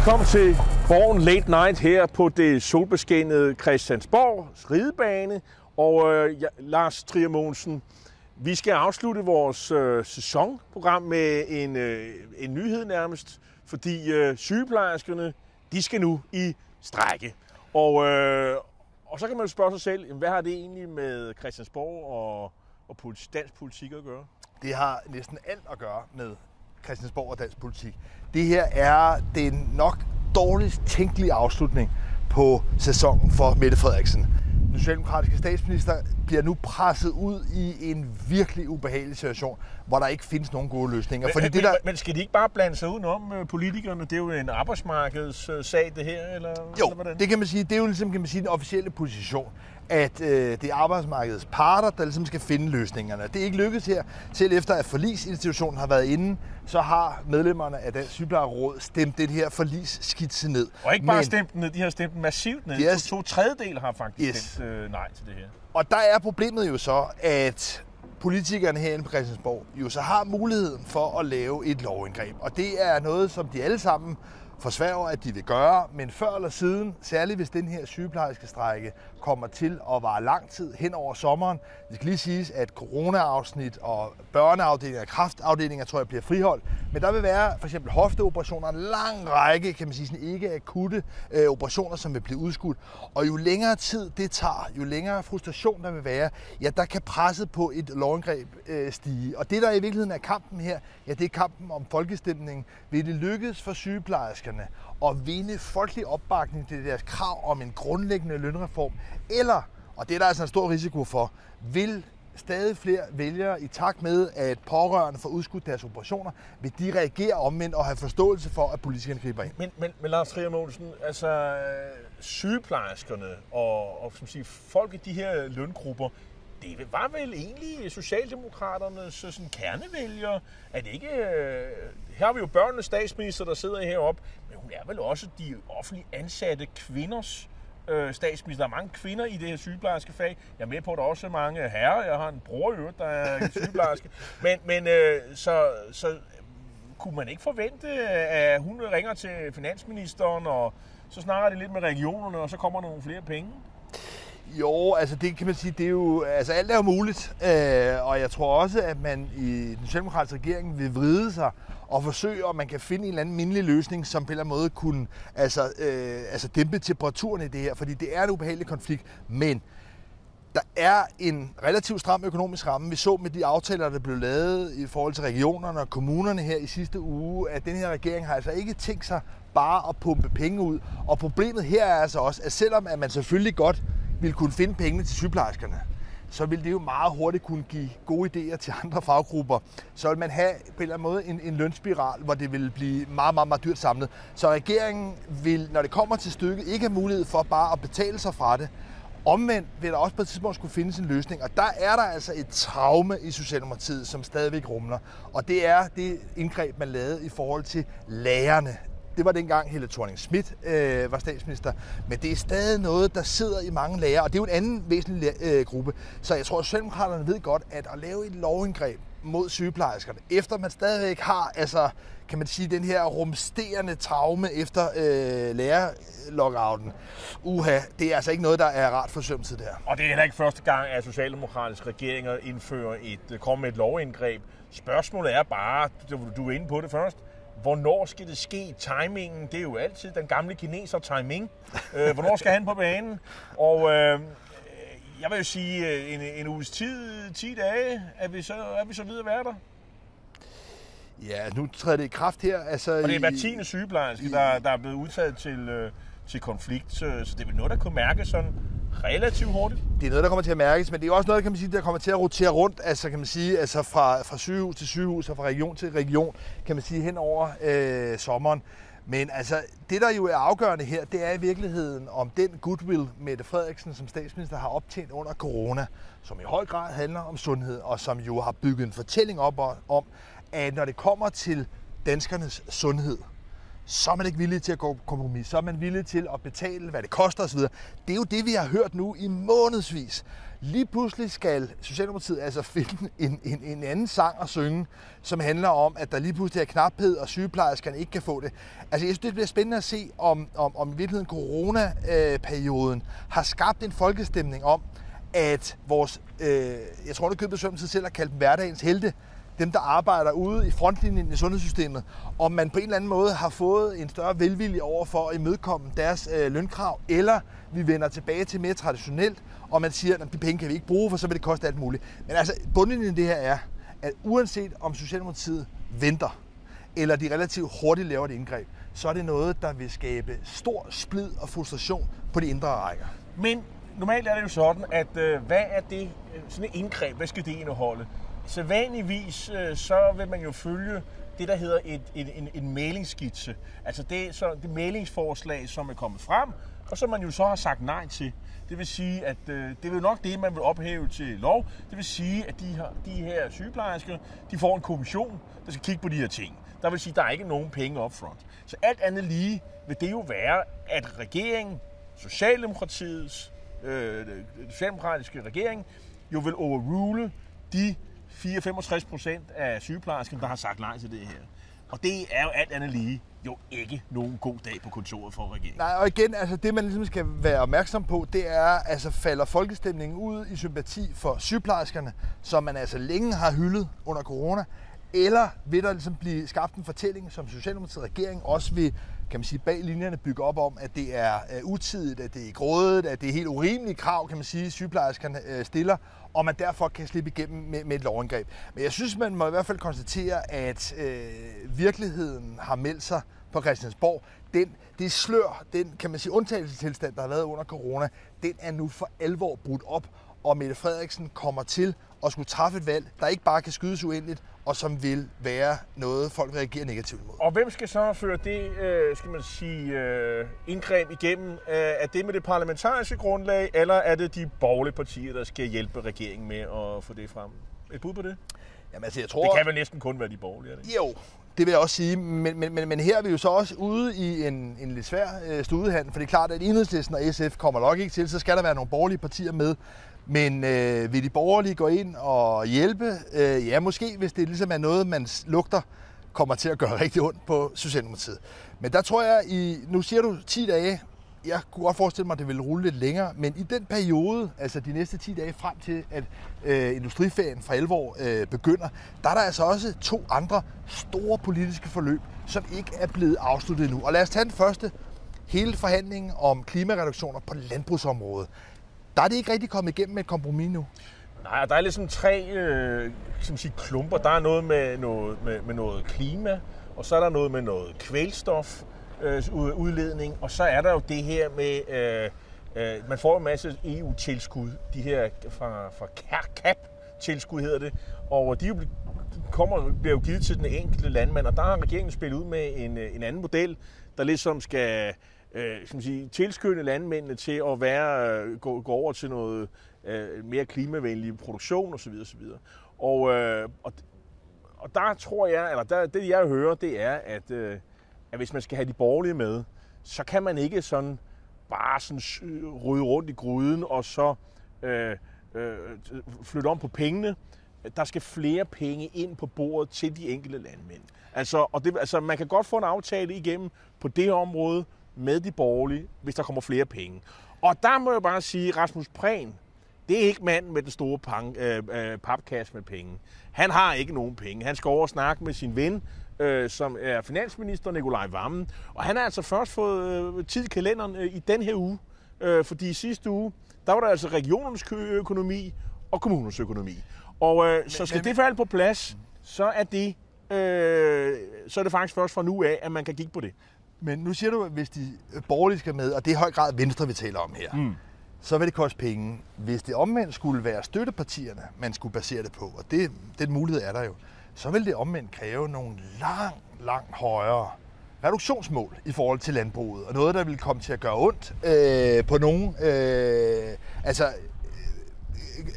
Velkommen til Borgen Late Night her på det solbeskinnede Christiansborg ridebane. Og øh, ja, Lars Trier Mogensen, vi skal afslutte vores øh, sæsonprogram med en, øh, en nyhed nærmest, fordi øh, sygeplejerskerne, de skal nu i strække. Og, øh, og så kan man jo spørge sig selv, hvad har det egentlig med Christiansborg og, og politi- dansk politik at gøre? Det har næsten alt at gøre med Christiansborg og dansk politik. Det her er den nok dårligst tænkelige afslutning på sæsonen for Mette Frederiksen. Den socialdemokratiske statsminister bliver nu presset ud i en virkelig ubehagelig situation, hvor der ikke findes nogen gode løsninger. Men, Fordi men, det der, men skal de ikke bare blande sig udenom øh, politikerne? Det er jo en arbejdsmarkedssag, det her, eller, Jo, eller hvordan? det kan man sige. Det er jo ligesom kan man sige, den officielle position, at øh, det er arbejdsmarkedets parter, der ligesom skal finde løsningerne. Det er ikke lykkedes her. Selv efter at forlisinstitutionen har været inde, så har medlemmerne af Dansk Sygeplejeråd stemt det her forlisskitse ned. Og ikke bare Men- stemt ned, de har stemt massivt ned. De er- To, to tredjedel har faktisk Yes. stemt øh, nej til det her. Og der er problemet jo så, at politikerne herinde på Christiansborg jo så har muligheden for at lave et lovindgreb. Og det er noget, som de alle sammen forsværger, at de vil gøre, men før eller siden, særligt hvis den her sygeplejerske strække kommer til at vare lang tid hen over sommeren. Det skal lige siges, at corona-afsnit og børneafdelinger og kraftafdelinger, tror jeg, bliver friholdt. Men der vil være for eksempel hofteoperationer, en lang række, kan man sige, sådan ikke akutte øh, operationer, som vil blive udskudt. Og jo længere tid det tager, jo længere frustration der vil være, ja, der kan presset på et lovindgreb øh, stige. Og det, der i virkeligheden er kampen her, ja, det er kampen om folkestemningen. Vil det lykkes for sygeplejerskerne at vinde folkelig opbakning til deres krav om en grundlæggende lønreform? Eller, og det er der altså en stor risiko for, vil stadig flere vælgere i takt med, at pårørende får udskudt deres operationer, vil de reagere omvendt og have forståelse for, at politikerne griber ind. Men, men, men Lars Trier Mogensen, altså øh, sygeplejerskerne og, og som siger, folk i de her løngrupper, det var vel egentlig Socialdemokraternes øh, sådan, kernevælgere. Er det ikke... Øh, her har vi jo børnenes statsminister, der sidder heroppe, men hun er vel også de offentligt ansatte kvinders øh, statsminister. Der er mange kvinder i det her sygeplejerske fag. Jeg er med på, at der er også mange herrer. Jeg har en bror i øvrigt, der er sygeplejerske. Men, men øh, så, så kunne man ikke forvente, at hun ringer til finansministeren, og så snakker de lidt med regionerne, og så kommer der nogle flere penge? Jo, altså det kan man sige, det er jo, altså alt er jo muligt, øh, og jeg tror også, at man i den socialdemokratiske regering vil vride sig og forsøge, om man kan finde en eller anden mindelig løsning, som på en eller anden måde kunne altså, øh, altså dæmpe temperaturen i det her, fordi det er en ubehagelig konflikt, men der er en relativt stram økonomisk ramme. Vi så med de aftaler, der blev lavet i forhold til regionerne og kommunerne her i sidste uge, at den her regering har altså ikke tænkt sig bare at pumpe penge ud. Og problemet her er altså også, at selvom at man selvfølgelig godt ville kunne finde pengene til sygeplejerskerne, så vil det jo meget hurtigt kunne give gode idéer til andre faggrupper. Så vil man have på en eller anden måde en, en lønspiral, hvor det vil blive meget, meget, meget dyrt samlet. Så regeringen vil, når det kommer til stykket, ikke have mulighed for bare at betale sig fra det. Omvendt vil der også på et tidspunkt skulle findes en løsning, og der er der altså et traume i Socialdemokratiet, som stadigvæk rumler. Og det er det indgreb, man lavede i forhold til lærerne. Det var dengang Helle thorning Schmidt øh, var statsminister, men det er stadig noget, der sidder i mange lærere, og det er jo en anden væsentlig øh, gruppe. Så jeg tror, at Socialdemokraterne ved godt, at at lave et lovindgreb mod sygeplejerskerne, efter man stadigvæk har, altså, kan man sige, den her rumsterende traume efter øh, lærerlockouten. Uha, det er altså ikke noget, der er rart for sømtid der. Og det er heller ikke første gang, at socialdemokratiske regeringer indfører et, øh, kommer med et lovindgreb. Spørgsmålet er bare, du, du er inde på det først, hvornår skal det ske? Timingen, det er jo altid den gamle kineser timing. Øh, hvornår skal han på banen? Og øh, jeg vil jo sige, øh, en, en uges tid, 10 dage, er vi så, er vi så videre være der. Ja, nu træder det i kraft her. Altså, Og det er hver i- tiende sygeplejerske, der, der er blevet udtaget til, øh, til konflikt, så, så det er vel noget, der kunne mærkes sådan relativt hurtigt. det er noget, der kommer til at mærkes, men det er også noget, kan man sige, der kommer til at rotere rundt, altså kan man sige, altså fra, fra sygehus til sygehus og fra region til region, kan man sige, hen over øh, sommeren. Men altså, det der jo er afgørende her, det er i virkeligheden om den goodwill, Mette Frederiksen som statsminister har optjent under corona, som i høj grad handler om sundhed, og som jo har bygget en fortælling op om, at når det kommer til danskernes sundhed, så er man ikke villig til at gå kompromis. Så er man villig til at betale, hvad det koster osv. Det er jo det, vi har hørt nu i månedsvis. Lige pludselig skal Socialdemokratiet altså finde en, en, en anden sang at synge, som handler om, at der lige pludselig er knaphed, og sygeplejerskerne ikke kan få det. Altså, jeg synes, det bliver spændende at se, om, om, om i virkeligheden coronaperioden har skabt en folkestemning om, at vores, øh, jeg tror, det købet sig selv har kaldt dem hverdagens helte, dem, der arbejder ude i frontlinjen i sundhedssystemet, om man på en eller anden måde har fået en større velvilje over for at imødekomme deres øh, lønkrav, eller vi vender tilbage til mere traditionelt, og man siger, at de penge kan vi ikke bruge, for så vil det koste alt muligt. Men altså, bunden i det her er, at uanset om Socialdemokratiet venter, eller de relativt hurtigt laver et indgreb, så er det noget, der vil skabe stor splid og frustration på de indre rækker. Men normalt er det jo sådan, at øh, hvad er det, øh, sådan et indgreb, hvad skal det indeholde? Så vanligvis, øh, så vil man jo følge det, der hedder et, et, en, en mailingsskitse. Altså det, så, det mailingsforslag, som er kommet frem, og som man jo så har sagt nej til. Det vil sige, at øh, det er jo nok det, man vil ophæve til lov. Det vil sige, at de her, de her sygeplejersker, de får en kommission, der skal kigge på de her ting. Der vil sige, at der er ikke nogen penge upfront. Så alt andet lige vil det jo være, at regeringen, Socialdemokratiets, øh, øh socialdemokratiske regering, jo vil overrule de 4-65 procent af sygeplejerskerne, der har sagt nej til det her. Og det er jo alt andet lige jo ikke nogen god dag på kontoret for regeringen. Nej, og igen, altså det man ligesom skal være opmærksom på, det er, altså falder folkestemningen ud i sympati for sygeplejerskerne, som man altså længe har hyldet under corona, eller vil der ligesom blive skabt en fortælling, som Socialdemokratiet regering også vil kan man sige, bag linjerne bygge op om, at det er øh, utidigt, at det er grådet, at det er helt urimelige krav, kan man sige, sygeplejerskerne øh, stiller, og man derfor kan slippe igennem med, med et lovindgreb. Men jeg synes, man må i hvert fald konstatere, at øh, virkeligheden har meldt sig på Christiansborg. Den, det slør, den kan man sige, undtagelsestilstand, der har været under corona, den er nu for alvor brudt op, og Mette Frederiksen kommer til at skulle træffe et valg, der ikke bare kan skydes uendeligt, og som vil være noget, folk reagerer negativt imod. Og hvem skal så føre det, øh, skal man sige, øh, indgreb igennem? Er det med det parlamentariske grundlag, eller er det de borgerlige partier, der skal hjælpe regeringen med at få det frem? Et bud på det? Jamen, altså, jeg tror... Det kan vel næsten kun være de borgerlige, er det? Jo, det vil jeg også sige, men, men, men, men her er vi jo så også ude i en, en lidt svær øh, studehandel, for det er klart, at Enhedslisten og SF kommer nok ikke til, så skal der være nogle borgerlige partier med. Men øh, vil de borgerlige gå ind og hjælpe? Øh, ja, måske, hvis det ligesom er noget, man lugter kommer til at gøre rigtig ondt på Socialdemokratiet. Men der tror jeg, i, nu siger du 10 dage, jeg kunne godt forestille mig, at det ville rulle lidt længere, men i den periode, altså de næste 10 dage frem til, at øh, industriferien for alvor øh, begynder, der er der altså også to andre store politiske forløb, som ikke er blevet afsluttet endnu. Og lad os tage den første, hele forhandlingen om klimareduktioner på landbrugsområdet. Der er det ikke rigtig kommet igennem med et kompromis nu. Nej, der er ligesom tre øh, som siger, klumper. Der er noget med noget, med, med noget klima, og så er der noget med noget kvælstof, øh, udledning, og så er der jo det her med, øh, øh, man får en masse EU-tilskud, de her fra, fra CAP-tilskud hedder det, og de jo kommer, bliver jo givet til den enkelte landmand, og der har regeringen spillet ud med en, øh, en anden model, der ligesom skal øh, skal man sige, tilskynde landmændene til at være, øh, gå, gå over til noget øh, mere klimavenlig produktion osv. osv. Og, øh, og, og der tror jeg, eller der, det jeg hører, det er, at, øh, at hvis man skal have de borgerlige med, så kan man ikke sådan bare sådan rydde rundt i gryden og så øh, øh, flytte om på pengene. Der skal flere penge ind på bordet til de enkelte landmænd. Altså, og det, altså, man kan godt få en aftale igennem på det område, med de borgerlige, hvis der kommer flere penge. Og der må jeg bare sige, Rasmus Prehn, det er ikke manden med den store pang, øh, øh, papkasse med penge. Han har ikke nogen penge. Han skal over og snakke med sin ven, øh, som er finansminister Nikolaj Vammen. Og han har altså først fået øh, tid i kalenderen øh, i den her uge. Øh, fordi i sidste uge, der var der altså regionernes økonomi og kommunernes økonomi. Og øh, så skal men, det falde på plads, så er det øh, så er det faktisk først fra nu af, at man kan kigge på det. Men nu siger du, at hvis de borgerlige skal med, og det er i høj grad Venstre, vi taler om her, mm. så vil det koste penge. Hvis det omvendt skulle være støttepartierne, man skulle basere det på, og det, den mulighed er der jo, så vil det omvendt kræve nogle langt, langt højere reduktionsmål i forhold til landbruget, og noget, der vil komme til at gøre ondt øh, på nogen, øh, altså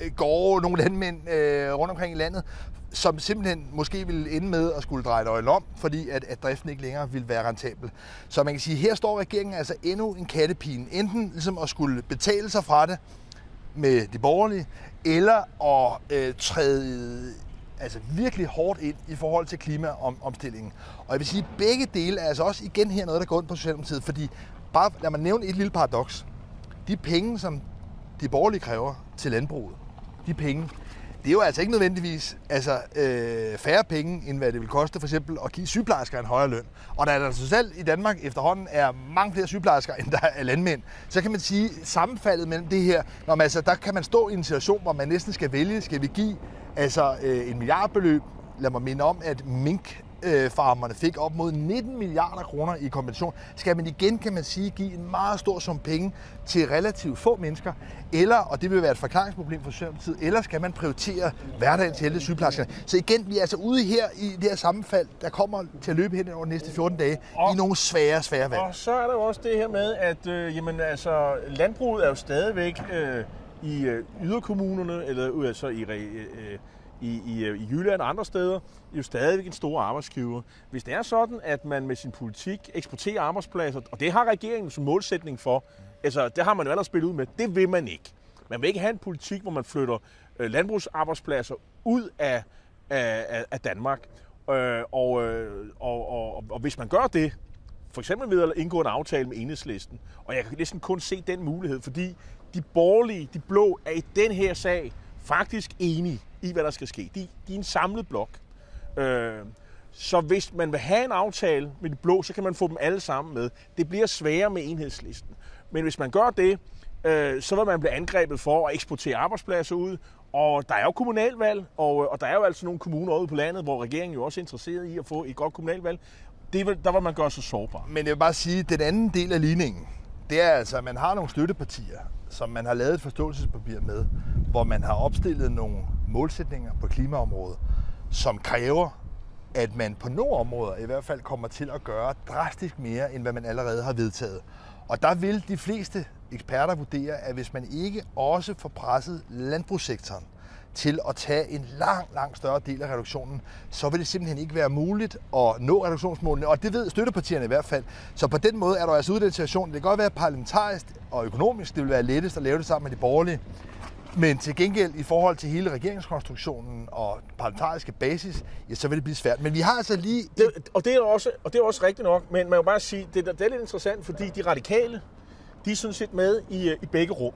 øh, gårde, nogle landmænd øh, rundt omkring i landet, som simpelthen måske vil ende med at skulle dreje øjne om, fordi at, at driften ikke længere vil være rentabel. Så man kan sige, her står regeringen altså endnu en kattepine. Enten ligesom at skulle betale sig fra det, med de borgerlige, eller at øh, træde altså virkelig hårdt ind i forhold til klimaomstillingen. Og jeg vil sige, at begge dele er altså også igen her noget, der går ind på Socialdemokratiet, fordi bare lad mig nævne et lille paradoks. De penge, som de borgerlige kræver til landbruget, de penge, det er jo altså ikke nødvendigvis altså, øh, færre penge, end hvad det vil koste for eksempel at give sygeplejersker en højere løn. Og da der altså selv i Danmark efterhånden er mange flere sygeplejersker, end der er landmænd, så kan man sige, sammenfaldet mellem det her, når man, altså, der kan man stå i en situation, hvor man næsten skal vælge, skal vi give altså, øh, en milliardbeløb, lad mig minde om, at mink farmerne fik op mod 19 milliarder kroner i kompensation, skal man igen, kan man sige, give en meget stor sum penge til relativt få mennesker, eller, og det vil være et forklaringsproblem for Socialdemokratiet, eller skal man prioritere hverdagen til alle sygeplejerskerne. Så igen, vi er altså ude her i det her sammenfald, der kommer til at løbe hen over de næste 14 dage, og, i nogle svære, svære valg. Og så er der jo også det her med, at øh, jamen, altså, landbruget er jo stadigvæk øh, i øh, yderkommunerne, eller altså i øh, i, i, øh, i Jylland og andre steder, er jo stadigvæk en stor arbejdsgiver. Hvis det er sådan, at man med sin politik eksporterer arbejdspladser, og det har regeringen som målsætning for, altså det har man jo allerede spillet ud med, det vil man ikke. Man vil ikke have en politik, hvor man flytter øh, landbrugsarbejdspladser ud af, af, af Danmark. Øh, og, øh, og, og, og, og hvis man gør det, for eksempel ved at indgå en aftale med enhedslisten, og jeg kan næsten kun se den mulighed, fordi de borgerlige, de blå, er i den her sag faktisk enige i, hvad der skal ske. De, de er en samlet blok. Øh, så hvis man vil have en aftale med de blå, så kan man få dem alle sammen med. Det bliver sværere med enhedslisten. Men hvis man gør det, øh, så vil man blive angrebet for at eksportere arbejdspladser ud. Og der er jo kommunalvalg, og, øh, og der er jo altså nogle kommuner ude på landet, hvor regeringen jo også er interesseret i at få et godt kommunalvalg. Det vil, der vil man gøre sig sårbar. Men jeg vil bare sige, at den anden del af ligningen, det er altså, at man har nogle støttepartier, som man har lavet et forståelsespapir med, hvor man har opstillet nogle målsætninger på klimaområdet, som kræver, at man på nogle områder i hvert fald kommer til at gøre drastisk mere, end hvad man allerede har vedtaget. Og der vil de fleste eksperter vurdere, at hvis man ikke også får presset landbrugssektoren til at tage en lang, lang større del af reduktionen, så vil det simpelthen ikke være muligt at nå reduktionsmålene, og det ved støttepartierne i hvert fald. Så på den måde er der altså ude i den situation, det kan godt være parlamentarisk og økonomisk, det vil være lettest at lave det sammen med de borgerlige, men til gengæld i forhold til hele regeringskonstruktionen og parlamentariske basis, ja, så vil det blive svært. Men vi har altså lige... Det, og, det er også, og det er også rigtigt nok, men man må bare sige, det, det er lidt interessant, fordi de radikale, de er sådan set med i, i begge rum.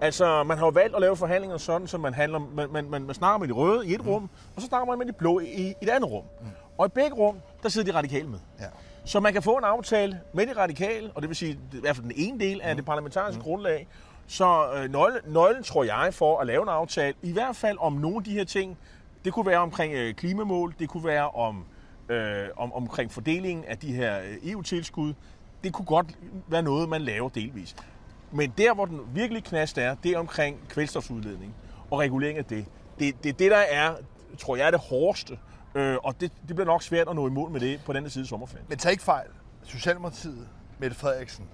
Altså, man har jo valgt at lave forhandlinger sådan, så man, handler, man, man, man, man snakker med de røde i et mm. rum, og så snakker man med de blå i, i et andet rum. Mm. Og i begge rum, der sidder de radikale med. Ja. Så man kan få en aftale med de radikale, og det vil sige i hvert fald den ene del af mm. det parlamentariske mm. grundlag. Så øh, nøglen, nøglen, tror jeg, for at lave en aftale, i hvert fald om nogle af de her ting, det kunne være omkring øh, klimamål, det kunne være om, øh, om, omkring fordelingen af de her øh, EU-tilskud. Det kunne godt være noget, man laver delvis. Men der, hvor den virkelig knast er, det er omkring kvælstofudledning og regulering af det. Det er det, det, der er, tror jeg, er det hårdeste. Øh, og det, det bliver nok svært at nå imod med det på den side af sommerferien. Men tag ikke fejl. Socialdemokratiet, Mette Frederiksen,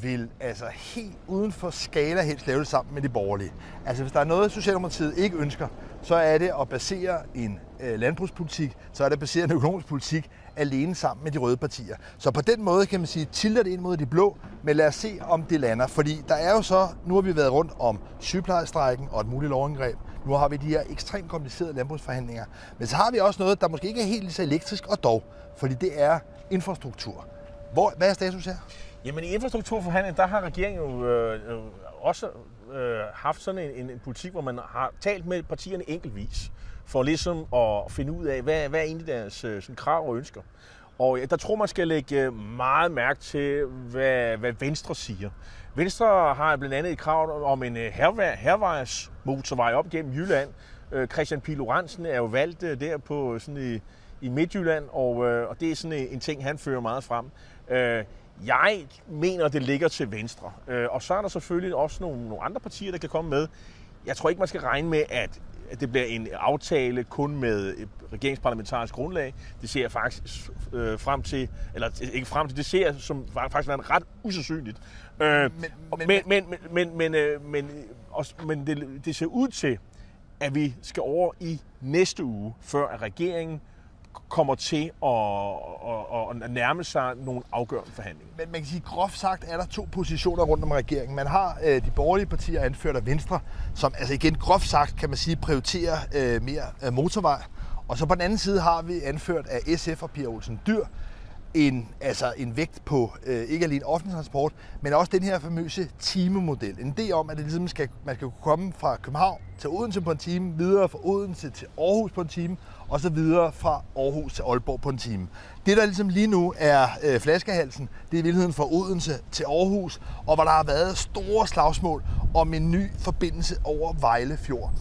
vil altså helt uden for skala helst lave det sammen med de borgerlige. Altså hvis der er noget, Socialdemokratiet ikke ønsker, så er det at basere en øh, landbrugspolitik, så er det at basere en økonomisk politik alene sammen med de røde partier. Så på den måde kan man sige, tilter det ind mod de blå, men lad os se, om det lander. Fordi der er jo så, nu har vi været rundt om sygeplejestrækken og et muligt lovindgreb. Nu har vi de her ekstremt komplicerede landbrugsforhandlinger. Men så har vi også noget, der måske ikke er helt så elektrisk, og dog, fordi det er infrastruktur. Hvor, hvad er status her? Jamen i infrastrukturforhandlingen, der har regeringen jo øh, øh, også øh, haft sådan en, en politik, hvor man har talt med partierne enkeltvis, for ligesom at finde ud af, hvad, hvad er egentlig deres øh, sådan, krav og ønsker. Og øh, der tror man skal lægge øh, meget mærke til, hvad, hvad Venstre siger. Venstre har blandt andet et krav om en øh, hervejs motorvej op gennem Jylland. Øh, Christian Pilo Lorentzen er jo valgt øh, der på øh, sådan i, i Midtjylland, og, og det er sådan en, en ting, han fører meget frem. Jeg mener, det ligger til venstre. Øh, og så er der selvfølgelig også nogle, nogle andre partier, der kan komme med. Jeg tror ikke, man skal regne med, at det bliver en aftale kun med regeringsparlamentarisk grundlag. Det ser jeg faktisk øh, frem til, eller ikke frem til, det ser jeg som faktisk være ret usandsynligt. Øh, men, men, men, men, men, men, øh, men, også, men det, det ser ud til, at vi skal over i næste uge, før at regeringen kommer til at, at, at nærme sig nogle afgørende forhandlinger. Men man kan sige, groft sagt er der to positioner rundt om regeringen. Man har øh, de borgerlige partier anført af Venstre, som altså igen groft sagt kan man sige prioriterer øh, mere øh, motorvej. Og så på den anden side har vi anført af SF og Pia Olsen Dyr, en, altså en vægt på øh, ikke alene offentlig transport, men også den her famøse timemodel. En idé om, at det ligesom skal, man skal kunne komme fra København til Odense på en time, videre fra Odense til Aarhus på en time, og så videre fra Aarhus til Aalborg på en time. Det, der ligesom lige nu er øh, flaskehalsen, det er i virkeligheden fra Odense til Aarhus, og hvor der har været store slagsmål om en ny forbindelse over Vejle Fjord.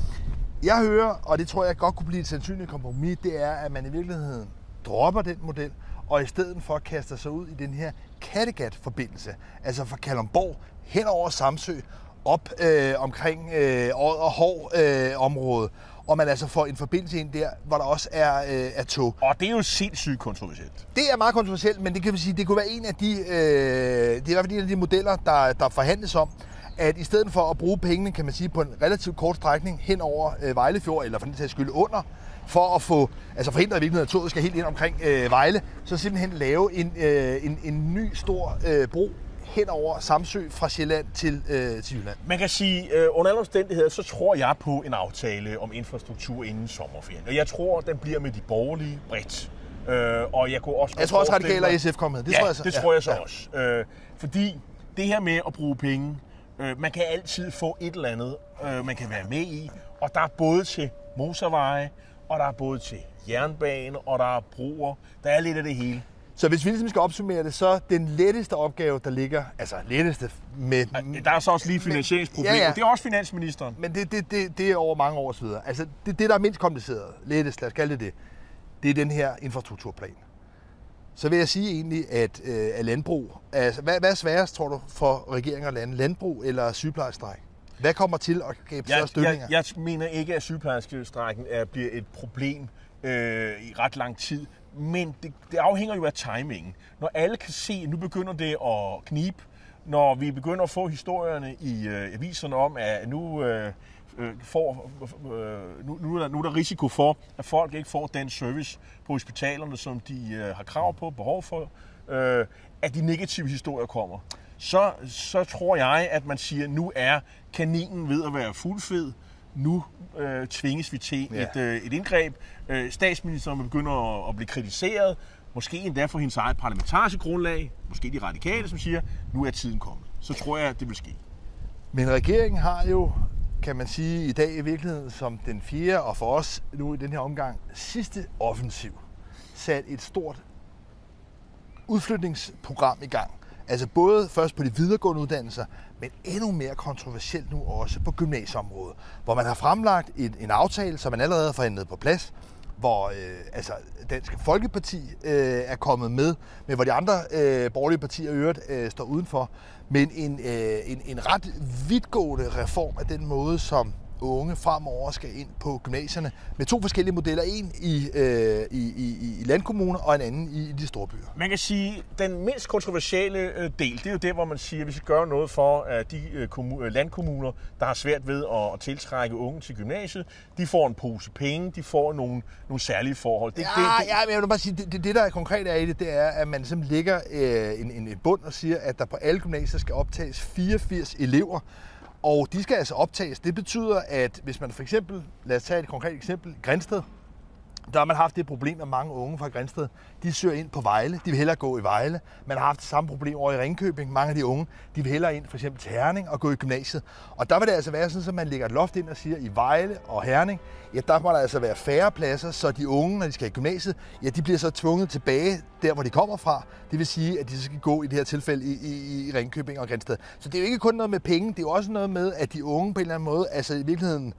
Jeg hører, og det tror jeg godt kunne blive et sandsynligt kompromis, det er, at man i virkeligheden dropper den model, og i stedet for kaster sig ud i den her Kattegat-forbindelse, altså fra Kalundborg hen over Samsø, op øh, omkring øh, og Hov øh, området, og man altså får en forbindelse ind der, hvor der også er, øh, er tog. Og det er jo sindssygt kontroversielt. Det er meget kontroversielt, men det kan vi sige, det kunne være en af de, øh, det er i hvert fald en af de modeller, der, der forhandles om, at i stedet for at bruge pengene, kan man sige, på en relativt kort strækning hen over øh, Vejlefjord, eller for den sags skyld under, for at få, altså forhindre i virkeligheden, at toget skal helt ind omkring øh, Vejle, så simpelthen lave en, øh, en, en ny stor øh, bro hen over Samsø fra Sjælland til, øh, til Jylland. Man kan sige, øh, under alle omstændigheder, så tror jeg på en aftale om infrastruktur inden sommerferien. Og jeg tror, den bliver med de borgerlige bredt. Øh, og jeg kunne også jeg tror også, Radikale og SF kommer med. Det ja, tror jeg så. det tror jeg så ja. også. Øh, fordi det her med at bruge penge, øh, man kan altid få et eller andet, øh, man kan være med i. Og der er både til motorveje, og der er både til jernbane, og der er broer. Der er lidt af det hele. Så hvis vi ligesom skal opsummere det, så den letteste opgave, der ligger, altså letteste med... Der er så også lige finansieringsproblemer. Ja, ja. Det er også finansministeren. Men det, det, det, det er over mange år videre. Altså det, det, der er mindst kompliceret, lettest, lad os kalde det det, det er den her infrastrukturplan. Så vil jeg sige egentlig, at, øh, at landbrug, altså hvad, hvad er sværest, tror du, for regeringen at lande? Landbrug eller sygeplejestræk? Hvad kommer til at skabe større støtninger? Jeg, jeg mener ikke, at sygeplejerskestrækken bliver et problem øh, i ret lang tid. Men det, det afhænger jo af timingen. Når alle kan se, at nu begynder det at knibe, når vi begynder at få historierne i øh, aviserne om, at nu, øh, øh får, øh, nu, nu, er der, nu er der risiko for, at folk ikke får den service på hospitalerne, som de øh, har krav på, behov for, øh, at de negative historier kommer så, så tror jeg, at man siger, at nu er kaninen ved at være fuldfed. Nu øh, tvinges vi til ja. et, øh, et indgreb. Øh, statsministeren begynder at, at blive kritiseret. Måske endda for hendes eget parlamentariske grundlag. Måske de radikale, som siger, nu er tiden kommet. Så tror jeg, at det vil ske. Men regeringen har jo, kan man sige, i dag i virkeligheden som den fjerde, og for os nu i den her omgang, sidste offensiv, sat et stort udflytningsprogram i gang. Altså både først på de videregående uddannelser, men endnu mere kontroversielt nu også på gymnasieområdet, hvor man har fremlagt en, en aftale, som man allerede har forhandlet på plads, hvor øh, altså Dansk Folkeparti øh, er kommet med, men hvor de andre øh, borgerlige partier i øvrigt øh, står udenfor. Men en, øh, en, en ret vidtgående reform af den måde, som unge fremover skal ind på gymnasierne med to forskellige modeller. En i, øh, i, i, i landkommuner og en anden i, i de store byer. Man kan sige, at den mindst kontroversielle øh, del, det er jo det, hvor man siger, at vi skal gøre noget for, at de øh, øh, landkommuner, der har svært ved at, at tiltrække unge til gymnasiet, de får en pose penge, de får nogle, nogle særlige forhold. Det, ja, det, det, ja, men jeg vil bare sige, det, det, det der er konkret er i det, det er, at man simpelthen lægger øh, en, en bund og siger, at der på alle gymnasier skal optages 84 elever, og de skal altså optages. Det betyder, at hvis man for eksempel, lad os tage et konkret eksempel, Grænsted, der har man haft det problem, at mange unge fra Grænsted, de søger ind på Vejle. De vil hellere gå i Vejle. Man har haft det samme problem over i Ringkøbing. Mange af de unge, de vil hellere ind for eksempel til Herning og gå i gymnasiet. Og der vil det altså være sådan, at man lægger et loft ind og siger, at i Vejle og Herning, ja, der må der altså være færre pladser, så de unge, når de skal i gymnasiet, ja, de bliver så tvunget tilbage der, hvor de kommer fra. Det vil sige, at de skal gå i det her tilfælde i, i, i Ringkøbing og Grænsted. Så det er jo ikke kun noget med penge, det er også noget med, at de unge på en eller anden måde, altså i virkeligheden,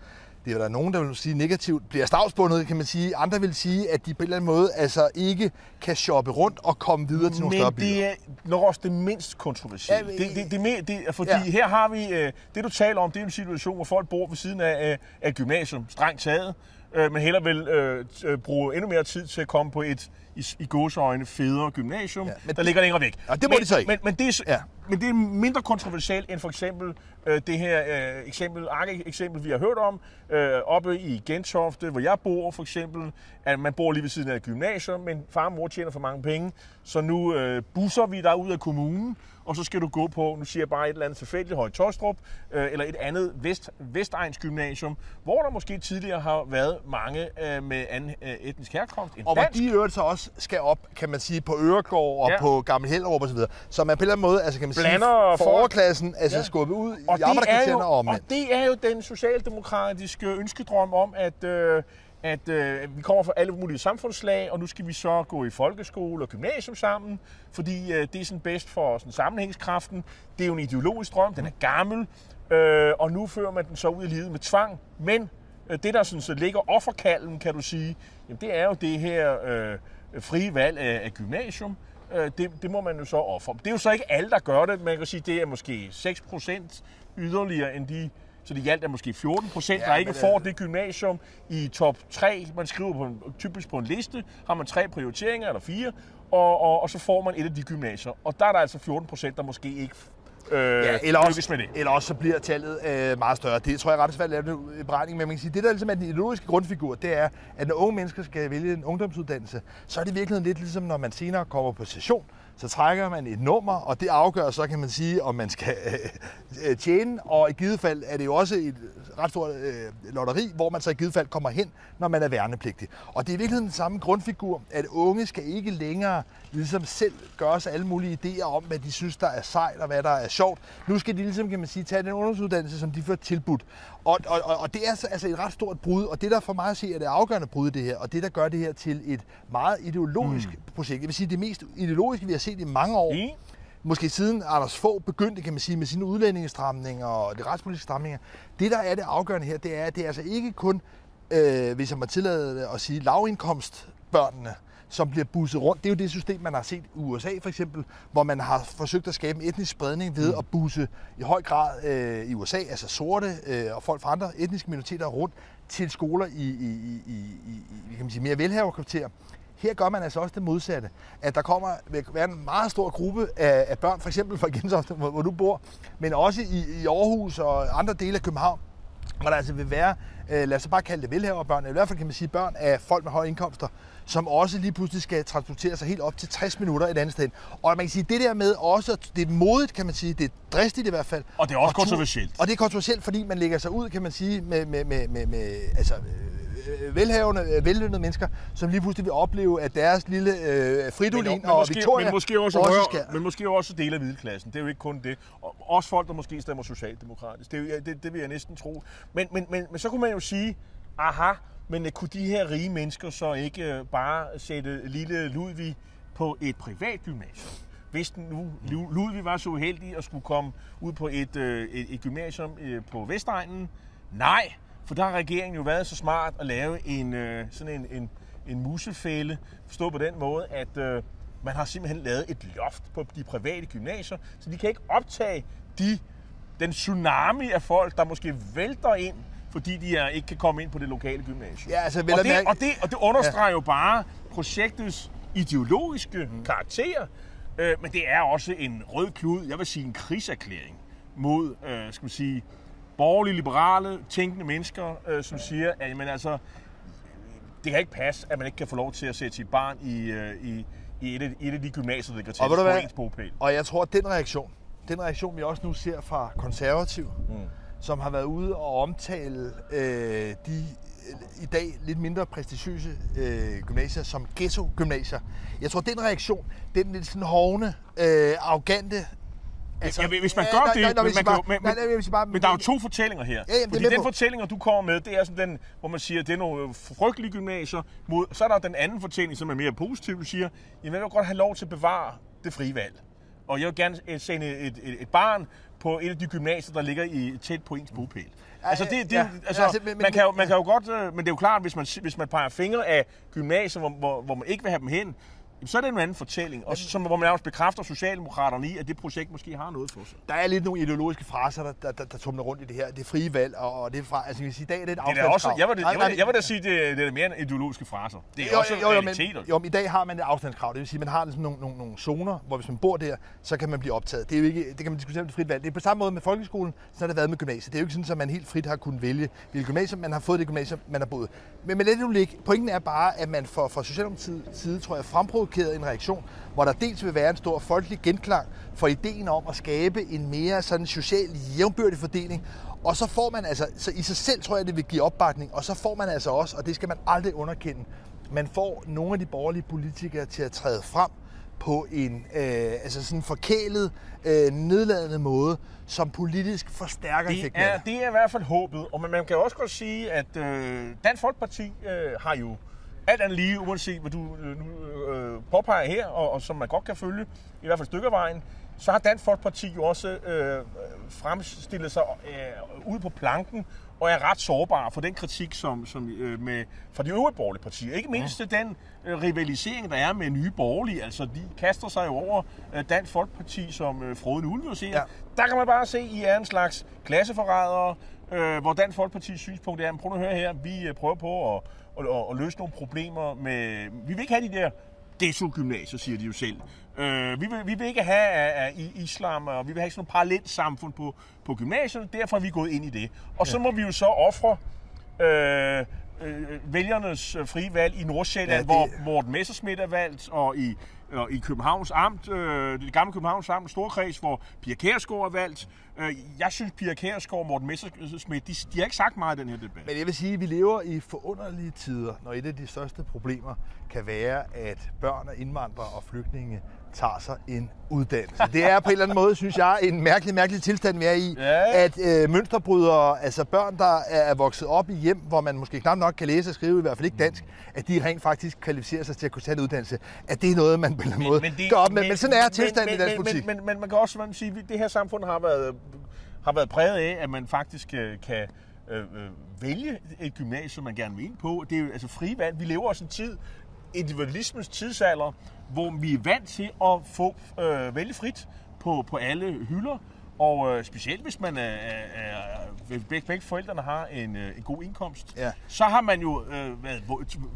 det er der nogen, der vil sige negativt, bliver stavsbundet, kan man sige. Andre vil sige, at de på en eller anden måde altså ikke kan shoppe rundt og komme videre til nogle Men større byer. det er nok også det mindst kontroversielle. Ja, det, det, det, det, det, fordi ja. her har vi, øh, det du taler om, det er en situation, hvor folk bor ved siden af, af et gymnasium, strengt taget, øh, men heller vil øh, øh, bruge endnu mere tid til at komme på et i, i gåseøjne federe gymnasium, ja, der ligger længere væk. Ja, det må men, de så ikke. Men, men det, er, ja. Men det er mindre kontroversielt end for eksempel øh, det her øh, eksempel, eksempel, vi har hørt om, øh, oppe i Gentofte, hvor jeg bor for eksempel, at man bor lige ved siden af et gymnasium, men far og mor tjener for mange penge, så nu øh, busser vi dig ud af kommunen, og så skal du gå på, nu siger jeg bare et eller andet tilfældigt, Høje Tostrup, øh, eller et andet Vest, Vestegns gymnasium, hvor der måske tidligere har været mange øh, med anden øh, etnisk herkomst Og hvor de øvrigt så også skal op, kan man sige, på Øregård og ja. på Gammel Hellerup osv. Så man på en eller anden måde, altså kan man Blander sige, for overklassen, altså ja. skubbet ud og i arbejderkvartererne og Og det er jo den socialdemokratiske ønskedrøm om, at øh, at øh, vi kommer fra alle mulige samfundslag, og nu skal vi så gå i folkeskole og gymnasium sammen, fordi øh, det er sådan bedst for sådan, sammenhængskraften. Det er jo en ideologisk drøm, den er gammel, øh, og nu fører man den så ud i livet med tvang. Men øh, det, der sådan, så ligger offerkalden, kan du sige, jamen, det er jo det her øh, frie valg af, af gymnasium. Øh, det, det må man jo så ofre. Det er jo så ikke alle, der gør det. Man kan sige, det er måske 6% yderligere end de så det galt er måske 14 procent, ja, der ikke får det gymnasium i top 3. Man skriver på en, typisk på en liste, har man tre prioriteringer eller fire, og, og, og så får man et af de gymnasier. Og der er der altså 14 procent, der måske ikke øh, ja, eller også, med det. Eller også så bliver tallet øh, meget større. Det tror jeg ret svært at lave en beregning, men man kan sige, det der ligesom er den ideologiske grundfigur, det er, at når unge mennesker skal vælge en ungdomsuddannelse, så er det virkelig lidt ligesom, når man senere kommer på session, så trækker man et nummer, og det afgør så, kan man sige, om man skal øh, tjene, og i givet fald er det jo også et ret stort øh, lotteri, hvor man så i givet fald kommer hen, når man er værnepligtig. Og det er i virkeligheden den samme grundfigur, at unge skal ikke længere ligesom selv gøre sig alle mulige idéer om, hvad de synes, der er sejt og hvad der er sjovt. Nu skal de ligesom, kan man sige, tage den ungdomsuddannelse, som de får tilbudt. Og, og, og, det er altså et ret stort brud, og det der for mig at se er det afgørende brud det her, og det der gør det her til et meget ideologisk mm. projekt. Jeg vil sige, det mest ideologiske, vi har set i mange år. Mm måske siden Anders få begyndte, kan man sige, med sine udlændingestramninger og de retspolitiske stramninger. Det, der er det afgørende her, det er, at det er altså ikke kun, øh, hvis jeg må tillade at sige, lavindkomstbørnene, som bliver busset rundt. Det er jo det system, man har set i USA for eksempel, hvor man har forsøgt at skabe en etnisk spredning ved mm. at busse i høj grad øh, i USA, altså sorte øh, og folk fra andre etniske minoriteter rundt til skoler i, i, i, i, i kan man sige, mere velhaverkvarterer. Her gør man altså også det modsatte. At der kommer vil være en meget stor gruppe af, af børn, for eksempel fra Gentofte, hvor, hvor du bor, men også i, i Aarhus og andre dele af København, hvor der altså vil være, lad os bare kalde det velhaverbørn, eller i hvert fald kan man sige børn af folk med høje indkomster, som også lige pludselig skal transportere sig helt op til 60 minutter et andet sted. Og man kan sige, det der med også, det er modigt, kan man sige, det er dristigt i hvert fald. Og det er også kontroversielt. Og det er kontroversielt, fordi man lægger sig ud, kan man sige, med, med, med, med, med altså, øh, velhavende, øh, vellønnede mennesker, som lige pludselig vil opleve, at deres lille øh, Fridolin men, men og måske, Victoria men måske også, også skal... men måske også dele af middelklassen. Det er jo ikke kun det. Og også folk, der måske stemmer socialdemokratisk. Det, det, det vil jeg næsten tro. Men, men, men, men så kunne man jo sige, aha, men øh, kunne de her rige mennesker så ikke øh, bare sætte lille Ludvig på et privat gymnasium? Hvis nu Ludvig var så uheldig at skulle komme ud på et, øh, et, et gymnasium på Vestegnen, nej, for der har regeringen jo været så smart at lave en, sådan en, en, en musefælde, forstå på den måde, at man har simpelthen lavet et loft på de private gymnasier, så de kan ikke optage de, den tsunami af folk, der måske vælter ind fordi de er, ikke kan komme ind på det lokale gymnasium. Ja, altså, og, det, mærke... og, det, og det understreger ja. jo bare projektets ideologiske mm. karakter, øh, men det er også en rød klud, jeg vil sige en krigserklæring mod, øh, skal man sige, borgerlige, liberale, tænkende mennesker, øh, som siger, at jamen, altså, det kan ikke passe, at man ikke kan få lov til at sætte sit barn i, øh, i, i et, af, et af de gymnasier, der ligger til på ens bogpæl. Og jeg tror, at den reaktion, den reaktion, vi også nu ser fra konservativ, mm som har været ude og omtale øh, de i dag lidt mindre prestigiøse øh, gymnasier som ghetto-gymnasier. Jeg tror, den reaktion, den lidt sådan hovne, øh, arrogante Altså, ja, hvis man gør ja, det, nej, nej, men, man bare, kan, men, nej, nej, bare, men der er jo to fortællinger her. Ja, jamen, fordi den på. fortælling, du kommer med, det er sådan den, hvor man siger, det er nogle frygtelige gymnasier. Mod, så er der den anden fortælling, som er mere positiv, du siger, jeg vil godt have lov til at bevare det frie valg. Og jeg vil gerne øh, sende et, et, et barn på et af de gymnasier, der ligger i, tæt på ens bopæl. Altså, det, det, ja, altså, altså men, man, kan jo, man kan jo godt, øh, men det er jo klart, hvis man, hvis man peger fingre af gymnasier, hvor, hvor, hvor man ikke vil have dem hen, jamen, så er det en anden fortælling, og som, hvor man nærmest bekræfter Socialdemokraterne i, at det projekt måske har noget for sig. Der er lidt nogle ideologiske fraser, der, der, der, der tumler rundt i det her. Det frie valg, og, det er fra... Altså, jeg sige, i dag er det et Det er også, jeg, vil, jeg, vil, jeg vil da sige, det, det er mere end ideologiske fraser. Det er Jo, også jo, jo, men, realiteter. jo, men i dag har man et afstandskrav. Det vil sige, man har sådan nogle, nogle, nogle zoner, hvor hvis man bor der, så kan man blive optaget. Det, er jo ikke, det kan man diskutere med frit valg. Det er på samme måde med folkeskolen, så har det været med gymnasiet. Det er jo ikke sådan, at man helt frit har kunnet vælge, hvilket gymnasium man har fået det gymnasium, man har boet. Men med det nu ligge, pointen er bare, at man fra, fra Socialdemokratiets side, tror jeg, fremprovokeret en reaktion, hvor der dels vil være en stor folkelig genklang for ideen om at skabe en mere sådan social jævnbyrdig fordeling, og så får man altså, så i sig selv tror jeg, det vil give opbakning, og så får man altså også, og det skal man aldrig underkende, man får nogle af de borgerlige politikere til at træde frem på en øh, altså sådan forkælet, øh, nedladende måde, som politisk forstærker Det effekten er, det. er i hvert fald håbet, og man, man kan også godt sige, at øh, Dansk Folkeparti øh, har jo alt andet lige, uanset hvad du øh, øh, påpeger her, og, og som man godt kan følge, i hvert fald stykker af vejen, så har Dansk Folkeparti jo også øh, fremstillet sig øh, ud på planken og er ret sårbar for den kritik, som, som øh, med, fra de øvrige borgerlige partier. Ikke mindst mm. den øh, rivalisering, der er med nye borgerlige. Altså, de kaster sig jo over øh, Dansk Folkeparti som øh, frodende ulve og siger, Ja. ja. der kan man bare se, I er en slags klasseforrædere, øh, hvor Dansk Folkepartis synspunkt er, prøv at høre her, vi øh, prøver på at, at, at, at løse nogle problemer med... Vi vil ikke have de der ghetto-gymnasier, siger de jo selv. Øh, vi, vil, vi vil ikke have uh, uh, islam, og vi vil have sådan nogle parallelt samfund på, på gymnasierne, derfor er vi gået ind i det. Og så må vi jo så ofre øh, øh, vælgernes frie valg i Nordsjælland, Ja, ja, det- hvor Morten Messersmith er valgt, og i, og i Københavns Amt, øh, det gamle Københavns Amt, Storkreds, hvor Pia Kærsgaard er valgt. Øh, jeg synes, Pia Kærsgaard og Morten Messersmith, de, de har ikke sagt meget i den her debat. Men jeg vil sige, at vi lever i forunderlige tider, når et af de største problemer kan være, at børn af indvandrere og flygtninge tager sig en uddannelse. Det er på en eller anden måde, synes jeg, en mærkelig, mærkelig tilstand, vi er i. Ja. At øh, mønsterbrydere, altså børn, der er vokset op i hjem, hvor man måske knap nok kan læse og skrive, i hvert fald ikke dansk, at de rent faktisk kvalificerer sig til at kunne tage en uddannelse. At det er noget, man på en eller anden måde gør op med. Men, men sådan er tilstanden men, i dansk men, politik. Men, men, men man kan også man sige, at det her samfund har været, har været præget af, at man faktisk øh, kan øh, øh, vælge et gymnasium, man gerne vil ind på. Det er jo altså frie valg. Vi lever også en tid, individualismens tidsalder, hvor vi er vant til at få øh, vælge frit på, på alle hylder. Og øh, specielt hvis man er, er, er begge, begge forældrene har en, øh, en god indkomst, Ja. så har man jo øh, været,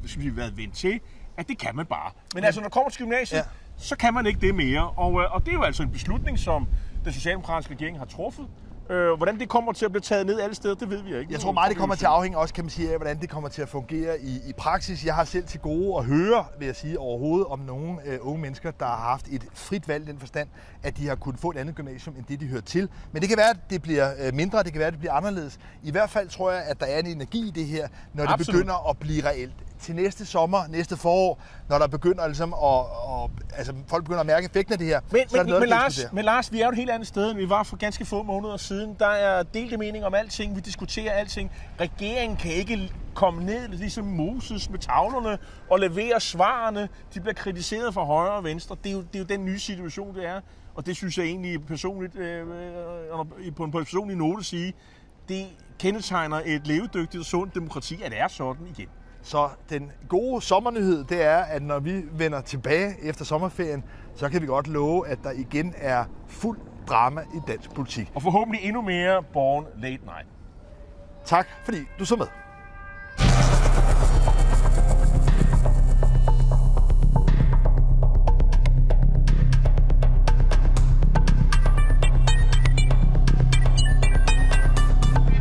skal vi været vendt til, at det kan man bare. Men altså, når det kommer til gymnasiet, Ja. ja. så kan man ikke det mere. Og, øh, og det er jo altså en beslutning, som den socialdemokratiske regering har truffet. Øh, hvordan det kommer til at blive taget ned alle steder, det ved vi ikke. Jeg tror meget, det kommer til at afhænge også, kan man sige, af, hvordan det kommer til at fungere i, i praksis. Jeg har selv til gode at høre, vil jeg sige, overhovedet om nogle øh, unge mennesker, der har haft et frit valg den forstand, at de har kunnet få et andet gymnasium, end det de hører til. Men det kan være, at det bliver øh, mindre, det kan være, at det bliver anderledes. I hvert fald tror jeg, at der er en energi i det her, når det Absolut. begynder at blive reelt. Til næste sommer, næste forår, når der begynder ligesom at, at altså, folk begynder at mærke effekten af det her, Men, så er men, noget, men, Lars, men Lars, vi er jo et helt andet sted, end vi var for ganske få måneder siden. Der er delte mening om alting, vi diskuterer alting. Regeringen kan ikke komme ned ligesom Moses med tavlerne og levere svarene. De bliver kritiseret fra højre og venstre. Det er jo, det er jo den nye situation, det er. Og det synes jeg egentlig personligt, øh, øh, på en personlig note sige, det kendetegner et levedygtigt og sundt demokrati, at det er sådan igen. Så den gode sommernyhed, det er, at når vi vender tilbage efter sommerferien, så kan vi godt love, at der igen er fuld drama i dansk politik. Og forhåbentlig endnu mere Born Late Night. Tak fordi du så med.